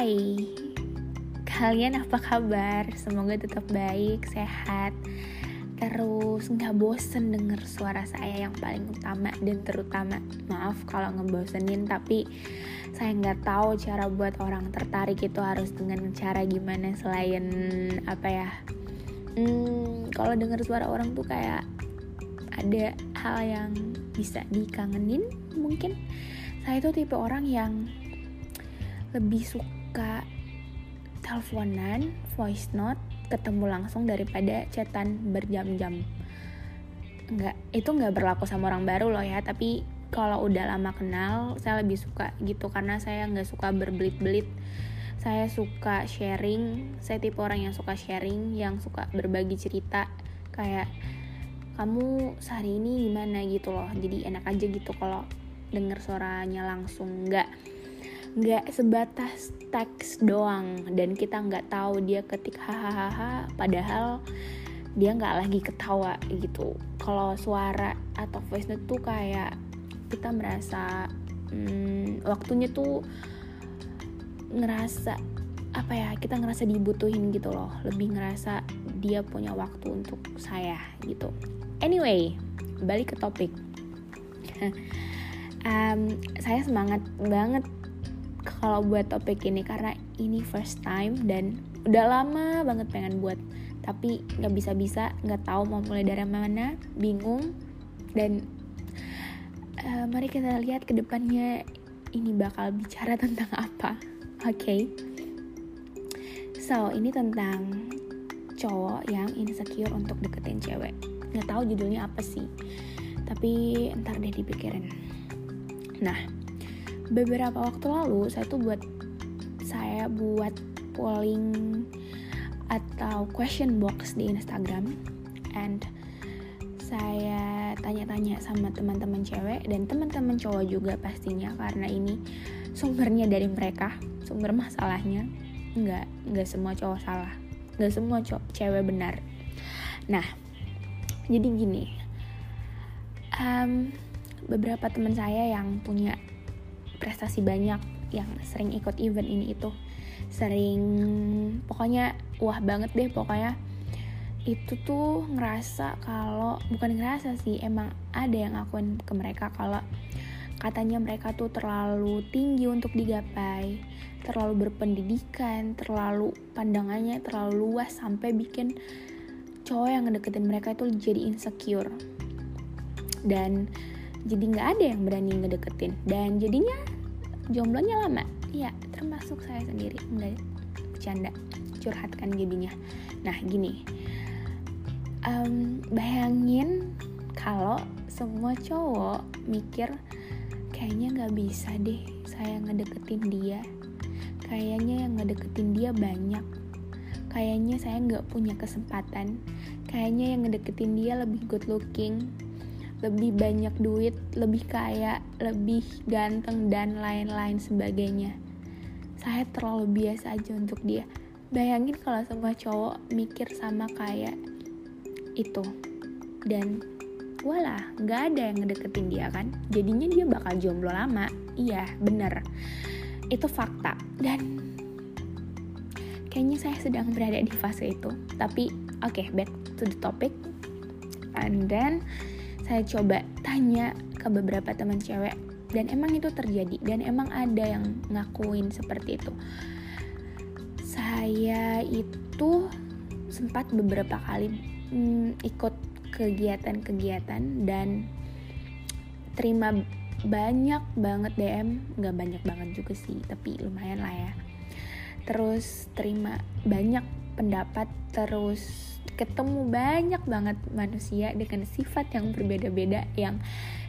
Hai, kalian apa kabar? Semoga tetap baik, sehat. Terus nggak bosen denger suara saya yang paling utama dan terutama maaf kalau ngebosenin tapi saya nggak tahu cara buat orang tertarik itu harus dengan cara gimana selain apa ya hmm, kalau denger suara orang tuh kayak ada hal yang bisa dikangenin mungkin. Saya itu tipe orang yang lebih suka teleponan voice note ketemu langsung daripada chatan berjam-jam. Nggak itu nggak berlaku sama orang baru loh ya tapi kalau udah lama kenal saya lebih suka gitu karena saya nggak suka berbelit-belit. Saya suka sharing saya tipe orang yang suka sharing yang suka berbagi cerita kayak kamu sehari ini gimana? gitu loh. Jadi enak aja gitu kalau denger suaranya langsung. Nggak nggak sebatas teks doang. Dan kita nggak tahu dia ketik hahaha padahal dia nggak lagi ketawa gitu. Kalau suara atau voice note tuh kayak kita merasa hmm, waktunya tuh ngerasa apa ya kita ngerasa dibutuhin gitu loh. Lebih ngerasa dia punya waktu untuk saya gitu. Anyway balik ke topik. Um, saya semangat banget kalau buat topik ini karena ini first time dan udah lama banget pengen buat. Tapi nggak bisa bisa nggak tahu mau mulai dari mana bingung. Dan uh, mari kita lihat ke depannya ini bakal bicara tentang apa oke? Okay? so ini tentang cowok yang insecure untuk deketin cewek. Nggak tahu judulnya apa sih tapi ntar deh dipikirin. Nah beberapa waktu lalu saya tuh buat saya buat polling atau question box di Instagram. And saya tanya-tanya sama teman-teman cewek dan teman-teman cowok juga pastinya karena ini sumbernya dari mereka sumber masalahnya. Nggak nggak semua cowok salah. Nggak semua cowok cewek benar. Nah jadi gini. Um, beberapa teman saya yang punya prestasi banyak yang sering ikut event ini itu. Sering pokoknya wah banget deh pokoknya. Itu tuh ngerasa kalau bukan ngerasa sih emang ada yang akuin ke mereka kalau katanya mereka tuh terlalu tinggi untuk digapai terlalu berpendidikan terlalu pandangannya terlalu luas sampai bikin cowok yang ngedeketin mereka itu jadi insecure. Dan jadi nggak ada yang berani ngedeketin. Dan jadinya jomblonya lama? Ya termasuk saya sendiri. Nggak bercanda. Curhatkan jadinya. Nah gini. Um, bayangin kalau semua cowok mikir kayaknya nggak bisa deh saya ngedeketin dia. Kayaknya yang ngedeketin dia banyak. Kayaknya saya nggak punya kesempatan. Kayaknya yang ngedeketin dia lebih good looking lebih banyak duit, lebih kaya, lebih ganteng dan lain-lain sebagainya. Saya terlalu biasa aja untuk dia. Bayangin kalau semua cowok mikir sama kayak itu. Dan wala, nggak ada yang ngedeketin dia kan. Jadinya dia bakal jomblo lama. Iya, bener. Itu fakta. Dan kayaknya saya sedang berada di fase itu. Tapi oke, okay, back to the topic. And then saya coba tanya ke beberapa teman cewek dan emang itu terjadi dan emang ada yang ngakuin seperti itu. Saya itu sempat beberapa kali hmm, ikut kegiatan-kegiatan dan terima banyak banget DM nggak banyak banget juga sih tapi lumayan lah ya. Terus terima banyak pendapat terus ketemu banyak banget manusia dengan sifat yang berbeda-beda yang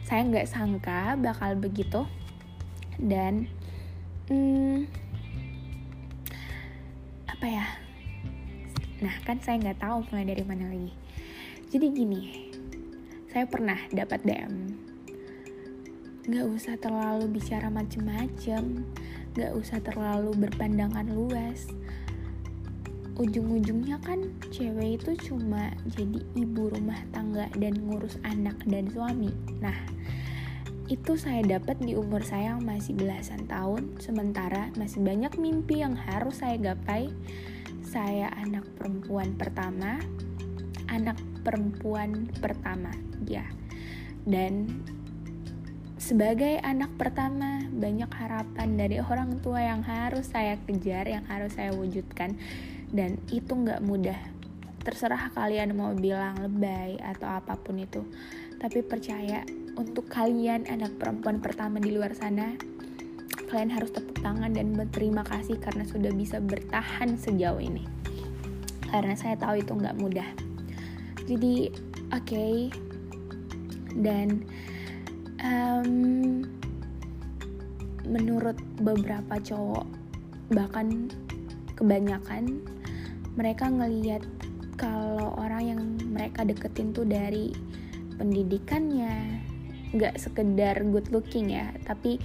saya nggak sangka bakal begitu. Dan hmm, apa ya? Nah kan saya nggak tahu mulai dari mana lagi. Jadi gini saya pernah dapat DM nggak usah terlalu bicara macem-macem nggak usah terlalu berpandangan luas ujung-ujungnya kan cewek itu cuma jadi ibu rumah tangga dan ngurus anak dan suami. Nah itu saya dapat di umur saya yang masih belasan tahun. Sementara masih banyak mimpi yang harus saya gapai. Saya anak perempuan pertama. Anak perempuan pertama ya. Dan sebagai anak pertama banyak harapan dari orang tua yang harus saya kejar yang harus saya wujudkan dan itu nggak mudah. Terserah kalian mau bilang lebay atau apa pun itu. Tapi percaya untuk kalian anak perempuan pertama di luar sana kalian harus tepuk tangan dan berterima kasih karena sudah bisa bertahan sejauh ini. Karena saya tahu itu nggak mudah. Jadi oke. Okay. dan um, menurut beberapa cowok bahkan kebanyakan mereka ngelihat kalau orang yang mereka deketin tuh dari pendidikannya nggak sekedar good looking ya tapi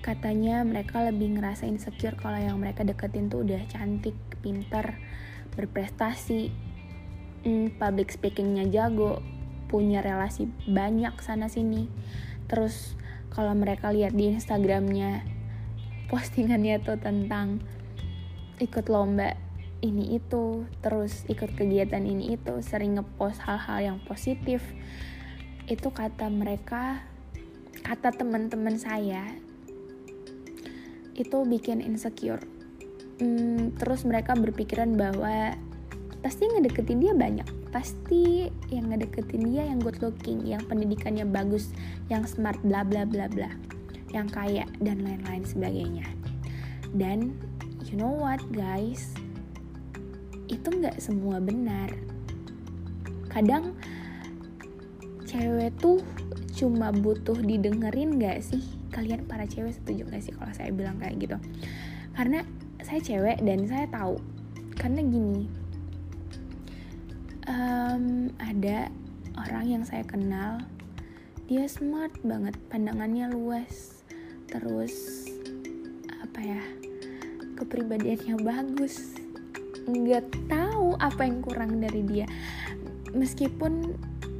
katanya mereka lebih ngerasa insecure kalau yang mereka deketin tuh udah cantik pinter berprestasi hmm, public speakingnya jago punya relasi banyak sana sini. Terus kalau mereka lihat di instagramnya postingannya tuh tentang ikut lomba ini itu terus ikut kegiatan ini itu sering ngepost hal-hal yang positif. Itu kata mereka kata teman-teman saya itu bikin insecure. Hmm, terus mereka berpikiran bahwa pasti ngedeketin dia banyak. Pasti yang ngedeketin dia yang good looking yang pendidikannya bagus yang smart bla bla bla bla yang kaya dan lain-lain sebagainya. Dan you know what guys itu nggak semua benar. Kadang cewek tuh cuma butuh didengerin gak sih? Kalian para cewek setuju gak sih kalau saya bilang kayak gitu? Karena saya cewek dan saya tahu. Karena gini um, ada orang yang saya kenal dia smart banget pandangannya luas. Terus apa ya kepribadiannya bagus nggak tahu apa yang kurang dari dia. Meskipun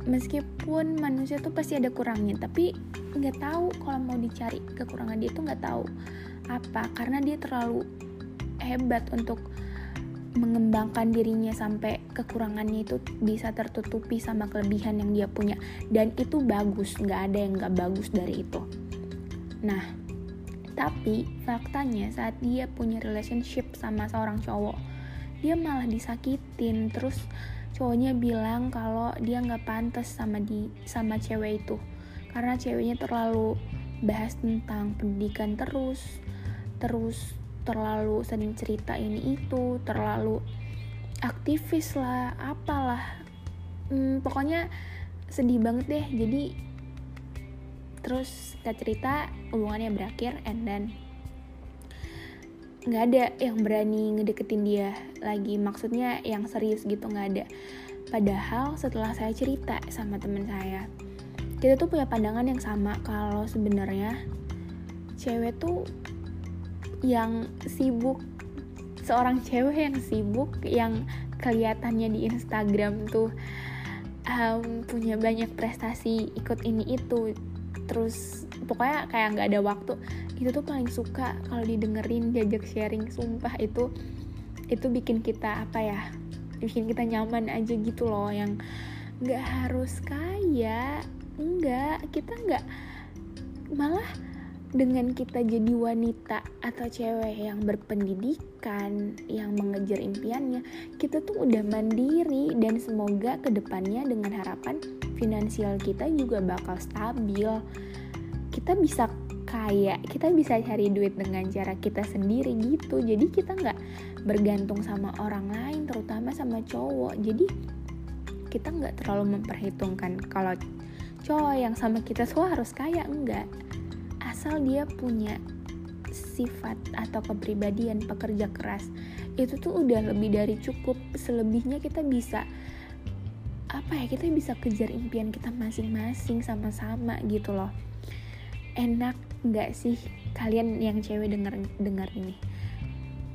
meskipun manusia tuh pasti ada kurangnya tapi nggak tahu kalau mau dicari kekurangan dia tuh nggak tahu apa. Karena dia terlalu hebat untuk mengembangkan dirinya sampai kekurangannya itu bisa tertutupi sama kelebihan yang dia punya. Dan itu bagus nggak ada yang nggak bagus dari itu. Nah tapi faktanya saat dia punya relationship sama seorang cowok dia malah disakitin. Terus cowoknya bilang kalau dia nggak pantas sama di sama cewek itu. Karena ceweknya terlalu bahas tentang pendidikan terus terus terlalu sering cerita ini itu terlalu aktivis lah apalah. Hmm, pokoknya sedih banget deh. Jadi terus kita cerita hubungannya berakhir and then nggak ada yang berani ngedeketin dia lagi. Maksudnya yang serius gitu nggak ada. Padahal setelah saya cerita sama teman saya kita tuh punya pandangan yang sama kalau sebenarnya cewek tuh yang sibuk seorang cewek yang sibuk yang kelihatannya di Instagram tuh um, punya banyak prestasi ikut ini itu. Terus pokoknya kayak nggak ada waktu itu tuh paling suka kalau didengerin diajak sharing sumpah itu itu bikin kita apa ya bikin kita nyaman aja gitu loh yang nggak harus kaya enggak kita nggak malah dengan kita jadi wanita atau cewek yang berpendidikan, yang mengejar impiannya, kita tuh udah mandiri dan semoga ke depannya dengan harapan finansial kita juga bakal stabil. Kita bisa kaya kita bisa cari duit dengan cara kita sendiri gitu. Jadi kita nggak bergantung sama orang lain terutama sama cowok. Jadi kita nggak terlalu memperhitungkan kalau cowok yang sama kita semua harus kaya enggak. Asal dia punya sifat atau kepribadian pekerja keras itu tuh udah lebih dari cukup. Selebihnya kita bisa apa ya kita bisa kejar impian kita masing-masing sama-sama gitu loh enak nggak sih kalian yang cewek denger dengar ini?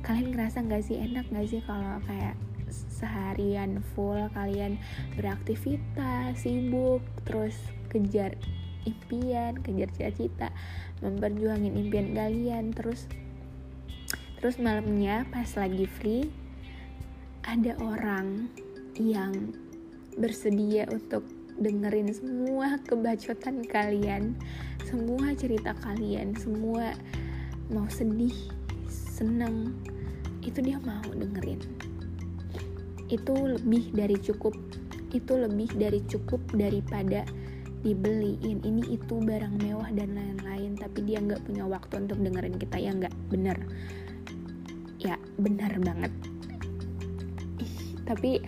Kalian ngerasa nggak sih enak nggak sih kalau kayak seharian full kalian beraktivitas sibuk terus kejar impian kejar cita-cita memperjuangin impian kalian terus terus malamnya pas lagi free ada orang yang bersedia untuk dengerin semua kebacotan kalian, semua cerita kalian, semua mau sedih, seneng, itu dia mau dengerin. Itu lebih dari cukup, itu lebih dari cukup daripada dibeliin. Ini itu barang mewah dan lain-lain tapi dia nggak punya waktu untuk dengerin kita. Ya nggak? Bener. Ya benar banget. Tapi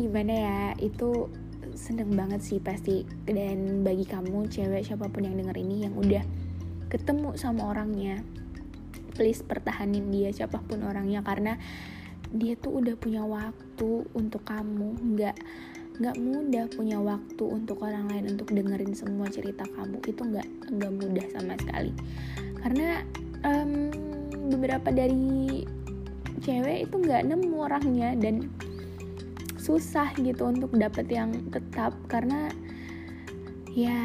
gimana ya? Itu seneng banget sih pasti. Dan bagi kamu cewek siapa pun yang denger ini yang udah ketemu sama orangnya please pertahanin dia siapa pun orangnya. Karena dia tuh udah punya waktu untuk kamu. Nggak nggak mudah punya waktu untuk orang lain untuk dengerin semua cerita kamu. Itu nggak nggak mudah sama sekali. Karena um, beberapa dari cewek itu nggak nemu orangnya dan susah gitu untuk dapet yang tetap karena ya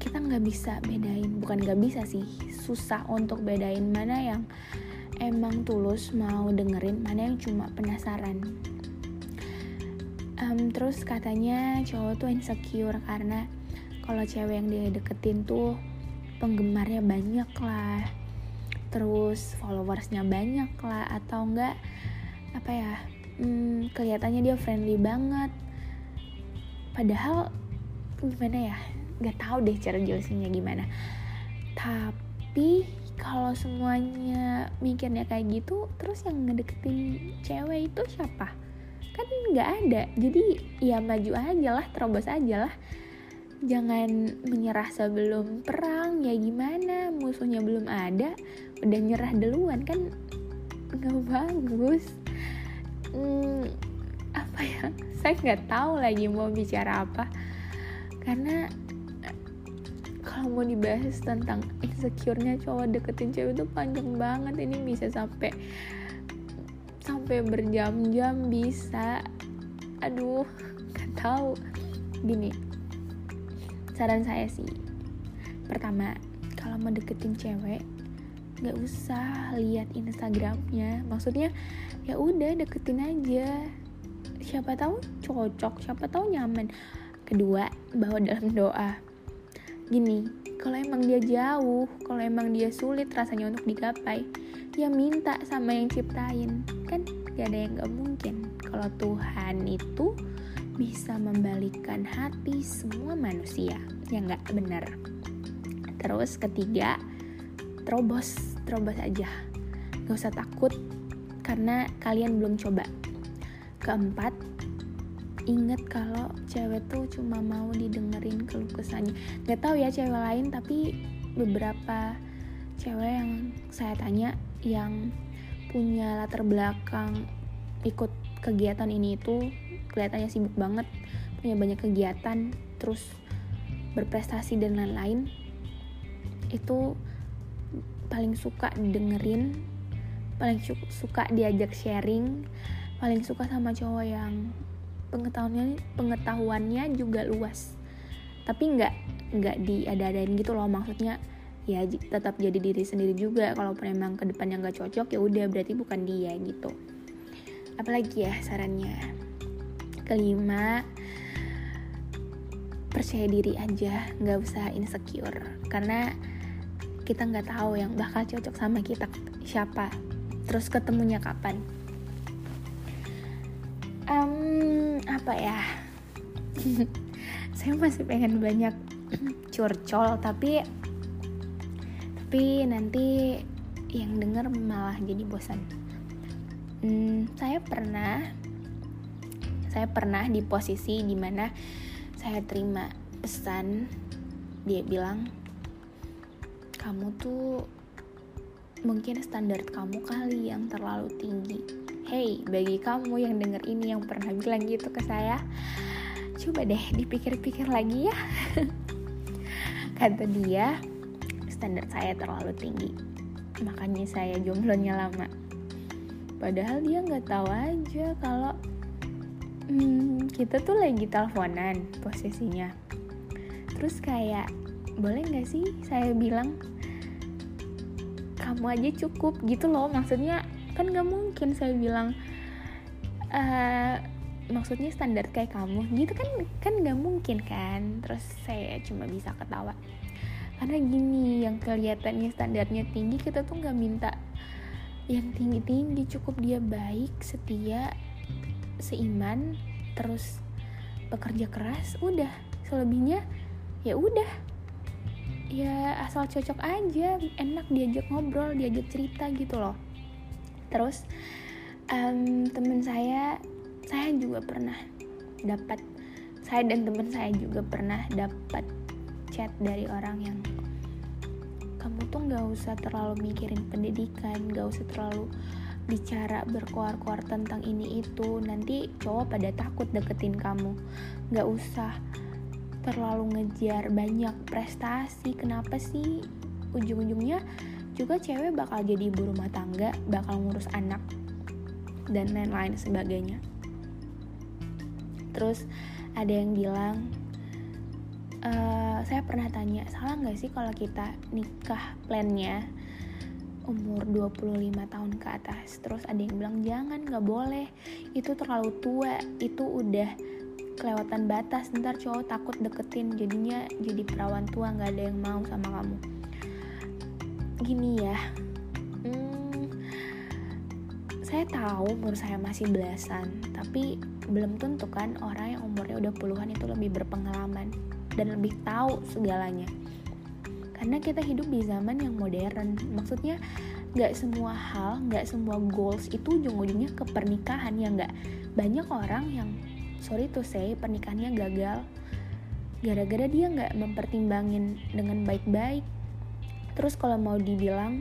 kita nggak bisa bedain bukan nggak bisa sih susah untuk bedain mana yang emang tulus mau dengerin mana yang cuma penasaran. Um, terus katanya cowok tuh insecure karena kalau cewek yang dia deketin tuh penggemarnya banyak lah terus followersnya banyak lah atau enggak apa ya hmm, kelihatannya dia friendly banget. Padahal gimana ya? Nggak tahu deh cara jelasinnya gimana. Tapi kalau semuanya mikirnya kayak gitu terus yang ngedeketin cewek itu siapa? Kan nggak ada. Jadi ya maju aja lah terobos aja lah. Jangan menyerah sebelum perang ya gimana? Musuhnya belum ada udah nyerah duluan kan? Nggak bagus hmm, apa ya? Saya nggak tahu lagi mau bicara apa. Karena kalau mau dibahas tentang insecure-nya cowok deketin cewek itu panjang banget. Ini bisa sampai sampai berjam-jam bisa. Aduh nggak tahu. Gini saran saya sih. Pertama kalau mau deketin cewek nggak usah lihat Instagramnya. Maksudnya ya udah deketin aja. Siapa tahu cocok siapa tahu nyaman. Kedua bawa dalam doa. Gini kalau emang dia jauh kalau emang dia sulit rasanya untuk digapai ya minta sama yang ciptain. Kan gak ada yang gak mungkin. Kalau Tuhan itu bisa membalikkan hati semua manusia. Yang gak benar. Terus ketiga terobos terobos aja gak usah takut karena kalian belum coba. Keempat, inget kalau cewek tuh cuma mau didengerin keluh kesahnya. Gak tau ya cewek lain, tapi beberapa cewek yang saya tanya yang punya latar belakang ikut kegiatan ini itu kelihatannya sibuk banget, punya banyak kegiatan, terus berprestasi dan lain-lain. Itu paling suka dengerin paling suka diajak sharing paling suka sama cowok yang pengetahuannya pengetahuannya juga luas. Tapi nggak nggak diada-adain gitu loh maksudnya ya tetap jadi diri sendiri juga. Kalau emang ke depannya nggak cocok ya udah berarti bukan dia gitu. Apalagi ya sarannya? Kelima percaya diri aja nggak usah insecure. Karena kita nggak tahu yang bakal cocok sama kita siapa terus ketemunya kapan. Um, apa ya? Saya masih pengen banyak curcol tapi tapi nanti yang denger malah jadi bosan. Hmm, saya pernah saya pernah di posisi di mana saya terima pesan dia bilang kamu tuh mungkin standar kamu kali yang terlalu tinggi. Hey bagi kamu yang denger ini yang pernah bilang gitu ke saya coba deh dipikir-pikir lagi ya. Kata dia standar saya terlalu tinggi. Makanya saya jomblonya lama. Padahal dia nggak tahu aja kalau hmm, kita tuh lagi teleponan posisinya. Terus kayak boleh nggak sih saya bilang kamu aja cukup gitu loh. Maksudnya kan nggak mungkin saya bilang uh, maksudnya standar kayak kamu gitu kan kan nggak mungkin kan. Terus saya cuma bisa ketawa. Karena gini yang kelihatannya standarnya tinggi kita tuh nggak minta yang tinggi tinggi cukup dia baik setia seiman terus bekerja keras udah. Selebihnya ya udah ya asal cocok aja enak diajak ngobrol diajak cerita gitu loh. Terus um, temen saya saya juga pernah dapat saya dan temen saya juga pernah dapat chat dari orang yang kamu tuh nggak usah terlalu mikirin pendidikan nggak usah terlalu bicara berkoar-koar tentang ini itu nanti cowok pada takut deketin kamu. Nggak usah terlalu ngejar banyak prestasi. Kenapa sih? Ujung-ujungnya juga cewek bakal jadi ibu rumah tangga bakal ngurus anak dan lain-lain sebagainya. Terus ada yang bilang uh, saya pernah tanya salah nggak sih kalau kita nikah plannya? Umur 25 tahun ke atas. Terus ada yang bilang jangan nggak boleh. Itu terlalu tua. Itu udah kelewatan batas. Ntar cowok takut deketin jadinya jadi perawan tua nggak ada yang mau sama kamu. Gini ya hmm, saya tahu umur saya masih belasan tapi belum tentu kan orang yang umurnya udah puluhan itu lebih berpengalaman dan lebih tahu segalanya. Karena kita hidup di zaman yang modern. Maksudnya nggak semua hal nggak semua goals itu ujung-ujungnya ke pernikahan ya nggak? Banyak orang yang sorry to say pernikahannya gagal. Gara-gara dia nggak mempertimbangin dengan baik-baik. Terus kalau mau dibilang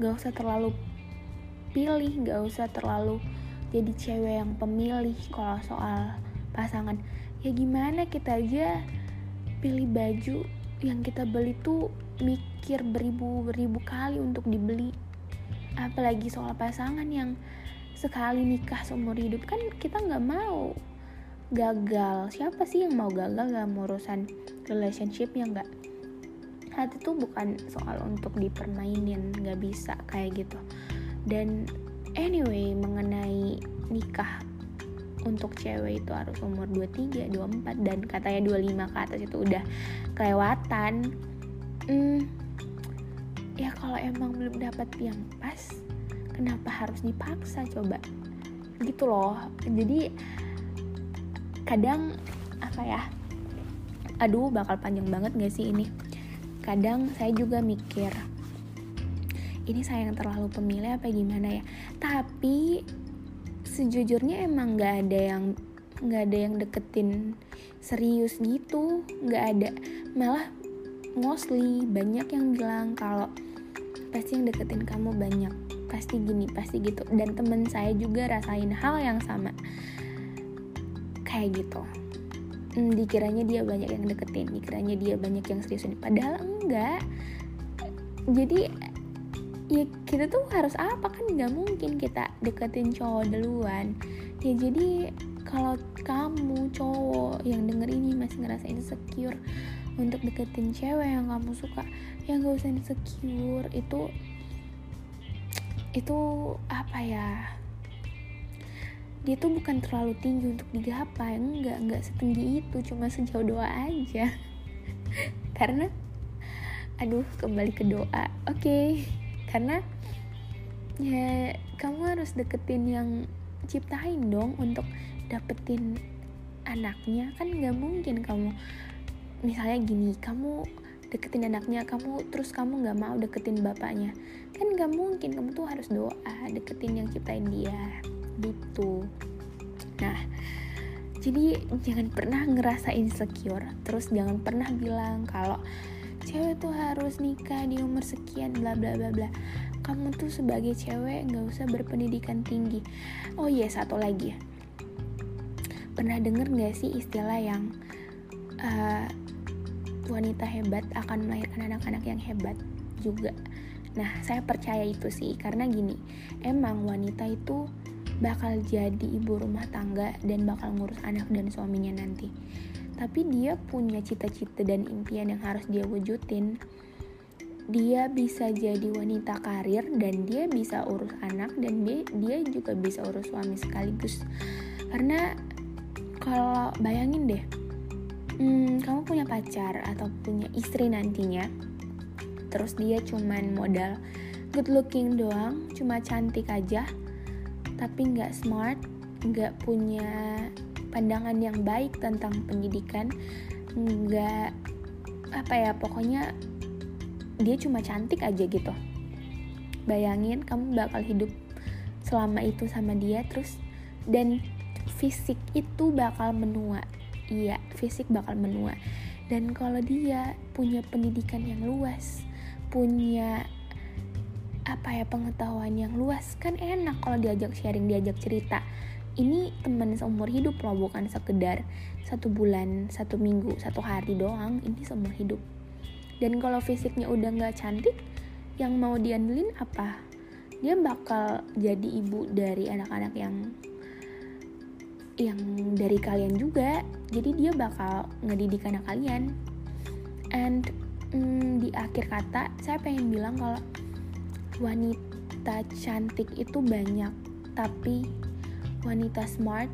gak usah terlalu pilih gak usah terlalu jadi cewek yang pemilih kalau soal pasangan. Ya gimana kita aja pilih baju yang kita beli tuh mikir beribu-beribu kali untuk dibeli. Apalagi soal pasangan yang sekali nikah seumur hidup kan kita nggak mau gagal. Siapa sih yang mau gagal dalam urusan relationship yang nggak? Hati tuh bukan soal untuk dipermainin nggak bisa kayak gitu. Dan anyway mengenai nikah untuk cewek itu harus umur 23, 24 dan katanya 25 ke atas itu udah kelewatan. Hmm, ya kalau emang belum dapat yang pas kenapa harus dipaksa coba? Gitu loh. Jadi kadang apa ya aduh bakal panjang banget gak sih ini? Kadang saya juga mikir ini saya yang terlalu pemilih apa gimana ya? Tapi sejujurnya emang nggak ada yang nggak ada yang deketin serius gitu nggak ada. Malah mostly banyak yang bilang kalau pasti yang deketin kamu banyak. Pasti gini pasti gitu. Dan temen saya juga rasain hal yang sama kayak gitu. Hmm, dikiranya dia banyak yang deketin dikiranya dia banyak yang seriusin. Padahal enggak. Jadi ya kita tuh harus apa? Kan nggak mungkin kita deketin cowok duluan. Ya jadi kalau kamu cowok yang denger ini masih ngerasa insecure untuk deketin cewek yang kamu suka ya gak usah insecure. Itu itu apa ya dia tuh bukan terlalu tinggi untuk digapai enggak enggak setinggi itu cuma sejauh doa aja. Karena aduh kembali ke doa. Oke okay karena ya kamu harus deketin yang ciptain dong untuk dapetin anaknya. Kan nggak mungkin kamu misalnya gini kamu deketin anaknya kamu terus kamu nggak mau deketin bapaknya. Kan nggak mungkin kamu tuh harus doa deketin yang ciptain dia gitu nah jadi jangan pernah ngerasa insecure. Terus jangan pernah bilang kalau cewek tuh harus nikah di umur sekian bla bla bla bla. Kamu tuh sebagai cewek nggak usah berpendidikan tinggi. Oh iya satu lagi. Ya pernah denger nggak sih istilah yang uh, wanita hebat akan melahirkan anak-anak yang hebat juga? Nah saya percaya itu sih. Karena gini emang wanita itu bakal jadi ibu rumah tangga dan bakal ngurus anak dan suaminya nanti. Tapi dia punya cita-cita dan impian yang harus dia wujudin. Dia bisa jadi wanita karir dan dia bisa urus anak dan dia, dia juga bisa urus suami sekaligus. Karena kalau bayangin deh hmm, kamu punya pacar atau punya istri nantinya terus dia cuman modal good looking doang cuma cantik aja tapi nggak smart nggak punya pandangan yang baik tentang pendidikan nggak apa ya pokoknya dia cuma cantik aja gitu. Bayangin kamu bakal hidup selama itu sama dia terus dan fisik itu bakal menua. Iya fisik bakal menua. Dan kalau dia punya pendidikan yang luas punya apa ya pengetahuan yang luas. Kan enak kalau diajak sharing diajak cerita. Ini teman seumur hidup loh bukan sekedar satu bulan satu minggu satu hari doang. Ini seumur hidup. Dan kalau fisiknya udah nggak cantik yang mau diandelin apa? Dia bakal jadi ibu dari anak-anak yang yang dari kalian juga. Jadi dia bakal ngedidik anak kalian. And mm, di akhir kata saya pengen bilang kalau wanita cantik itu banyak tapi wanita smart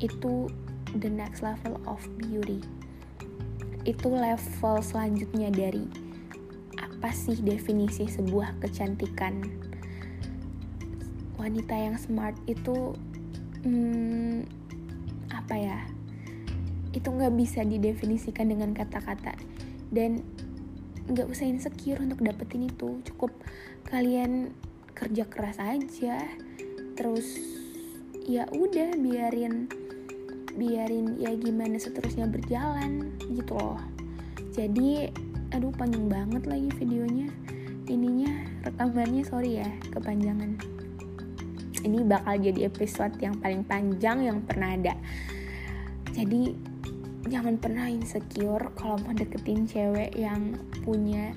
itu the next level of beauty. Itu level selanjutnya dari apa sih definisi sebuah kecantikan? Wanita yang smart itu hmm, apa ya? Itu nggak bisa didefinisikan dengan kata-kata. Dan nggak usah insecure untuk dapetin itu. Cukup kalian kerja keras aja. Terus ya udah biarin biarin ya gimana seterusnya berjalan gitu loh. Jadi aduh panjang banget lagi videonya. Ininya rekamannya sorry ya kepanjangan. Ini bakal jadi episode yang paling panjang yang pernah ada. Jadi jangan pernah insecure kalau mau deketin cewek yang punya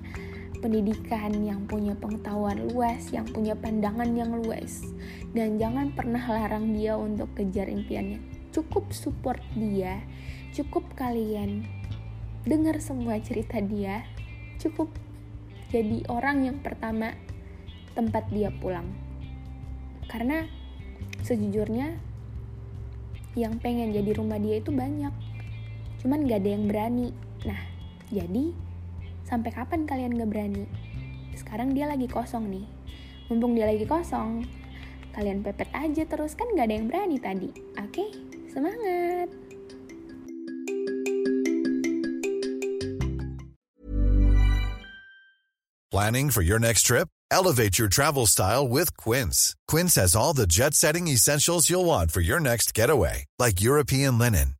pendidikan, yang punya pengetahuan luas, yang punya pandangan yang luas. Dan jangan pernah larang dia untuk kejar impiannya. Cukup support dia, cukup kalian dengar semua cerita dia, cukup jadi orang yang pertama tempat dia pulang. Karena sejujurnya yang pengen jadi rumah dia itu banyak. Cuman gak ada yang berani. Nah, jadi Sampai kapan kalian gak berani? Sekarang dia lagi kosong nih. Mumpung dia lagi kosong, kalian pepet aja terus kan gak ada yang berani tadi. Oke, semangat! Planning for your next trip? Elevate your travel style with Quince. Quince has all the jet-setting essentials you'll want for your next getaway, like European linen,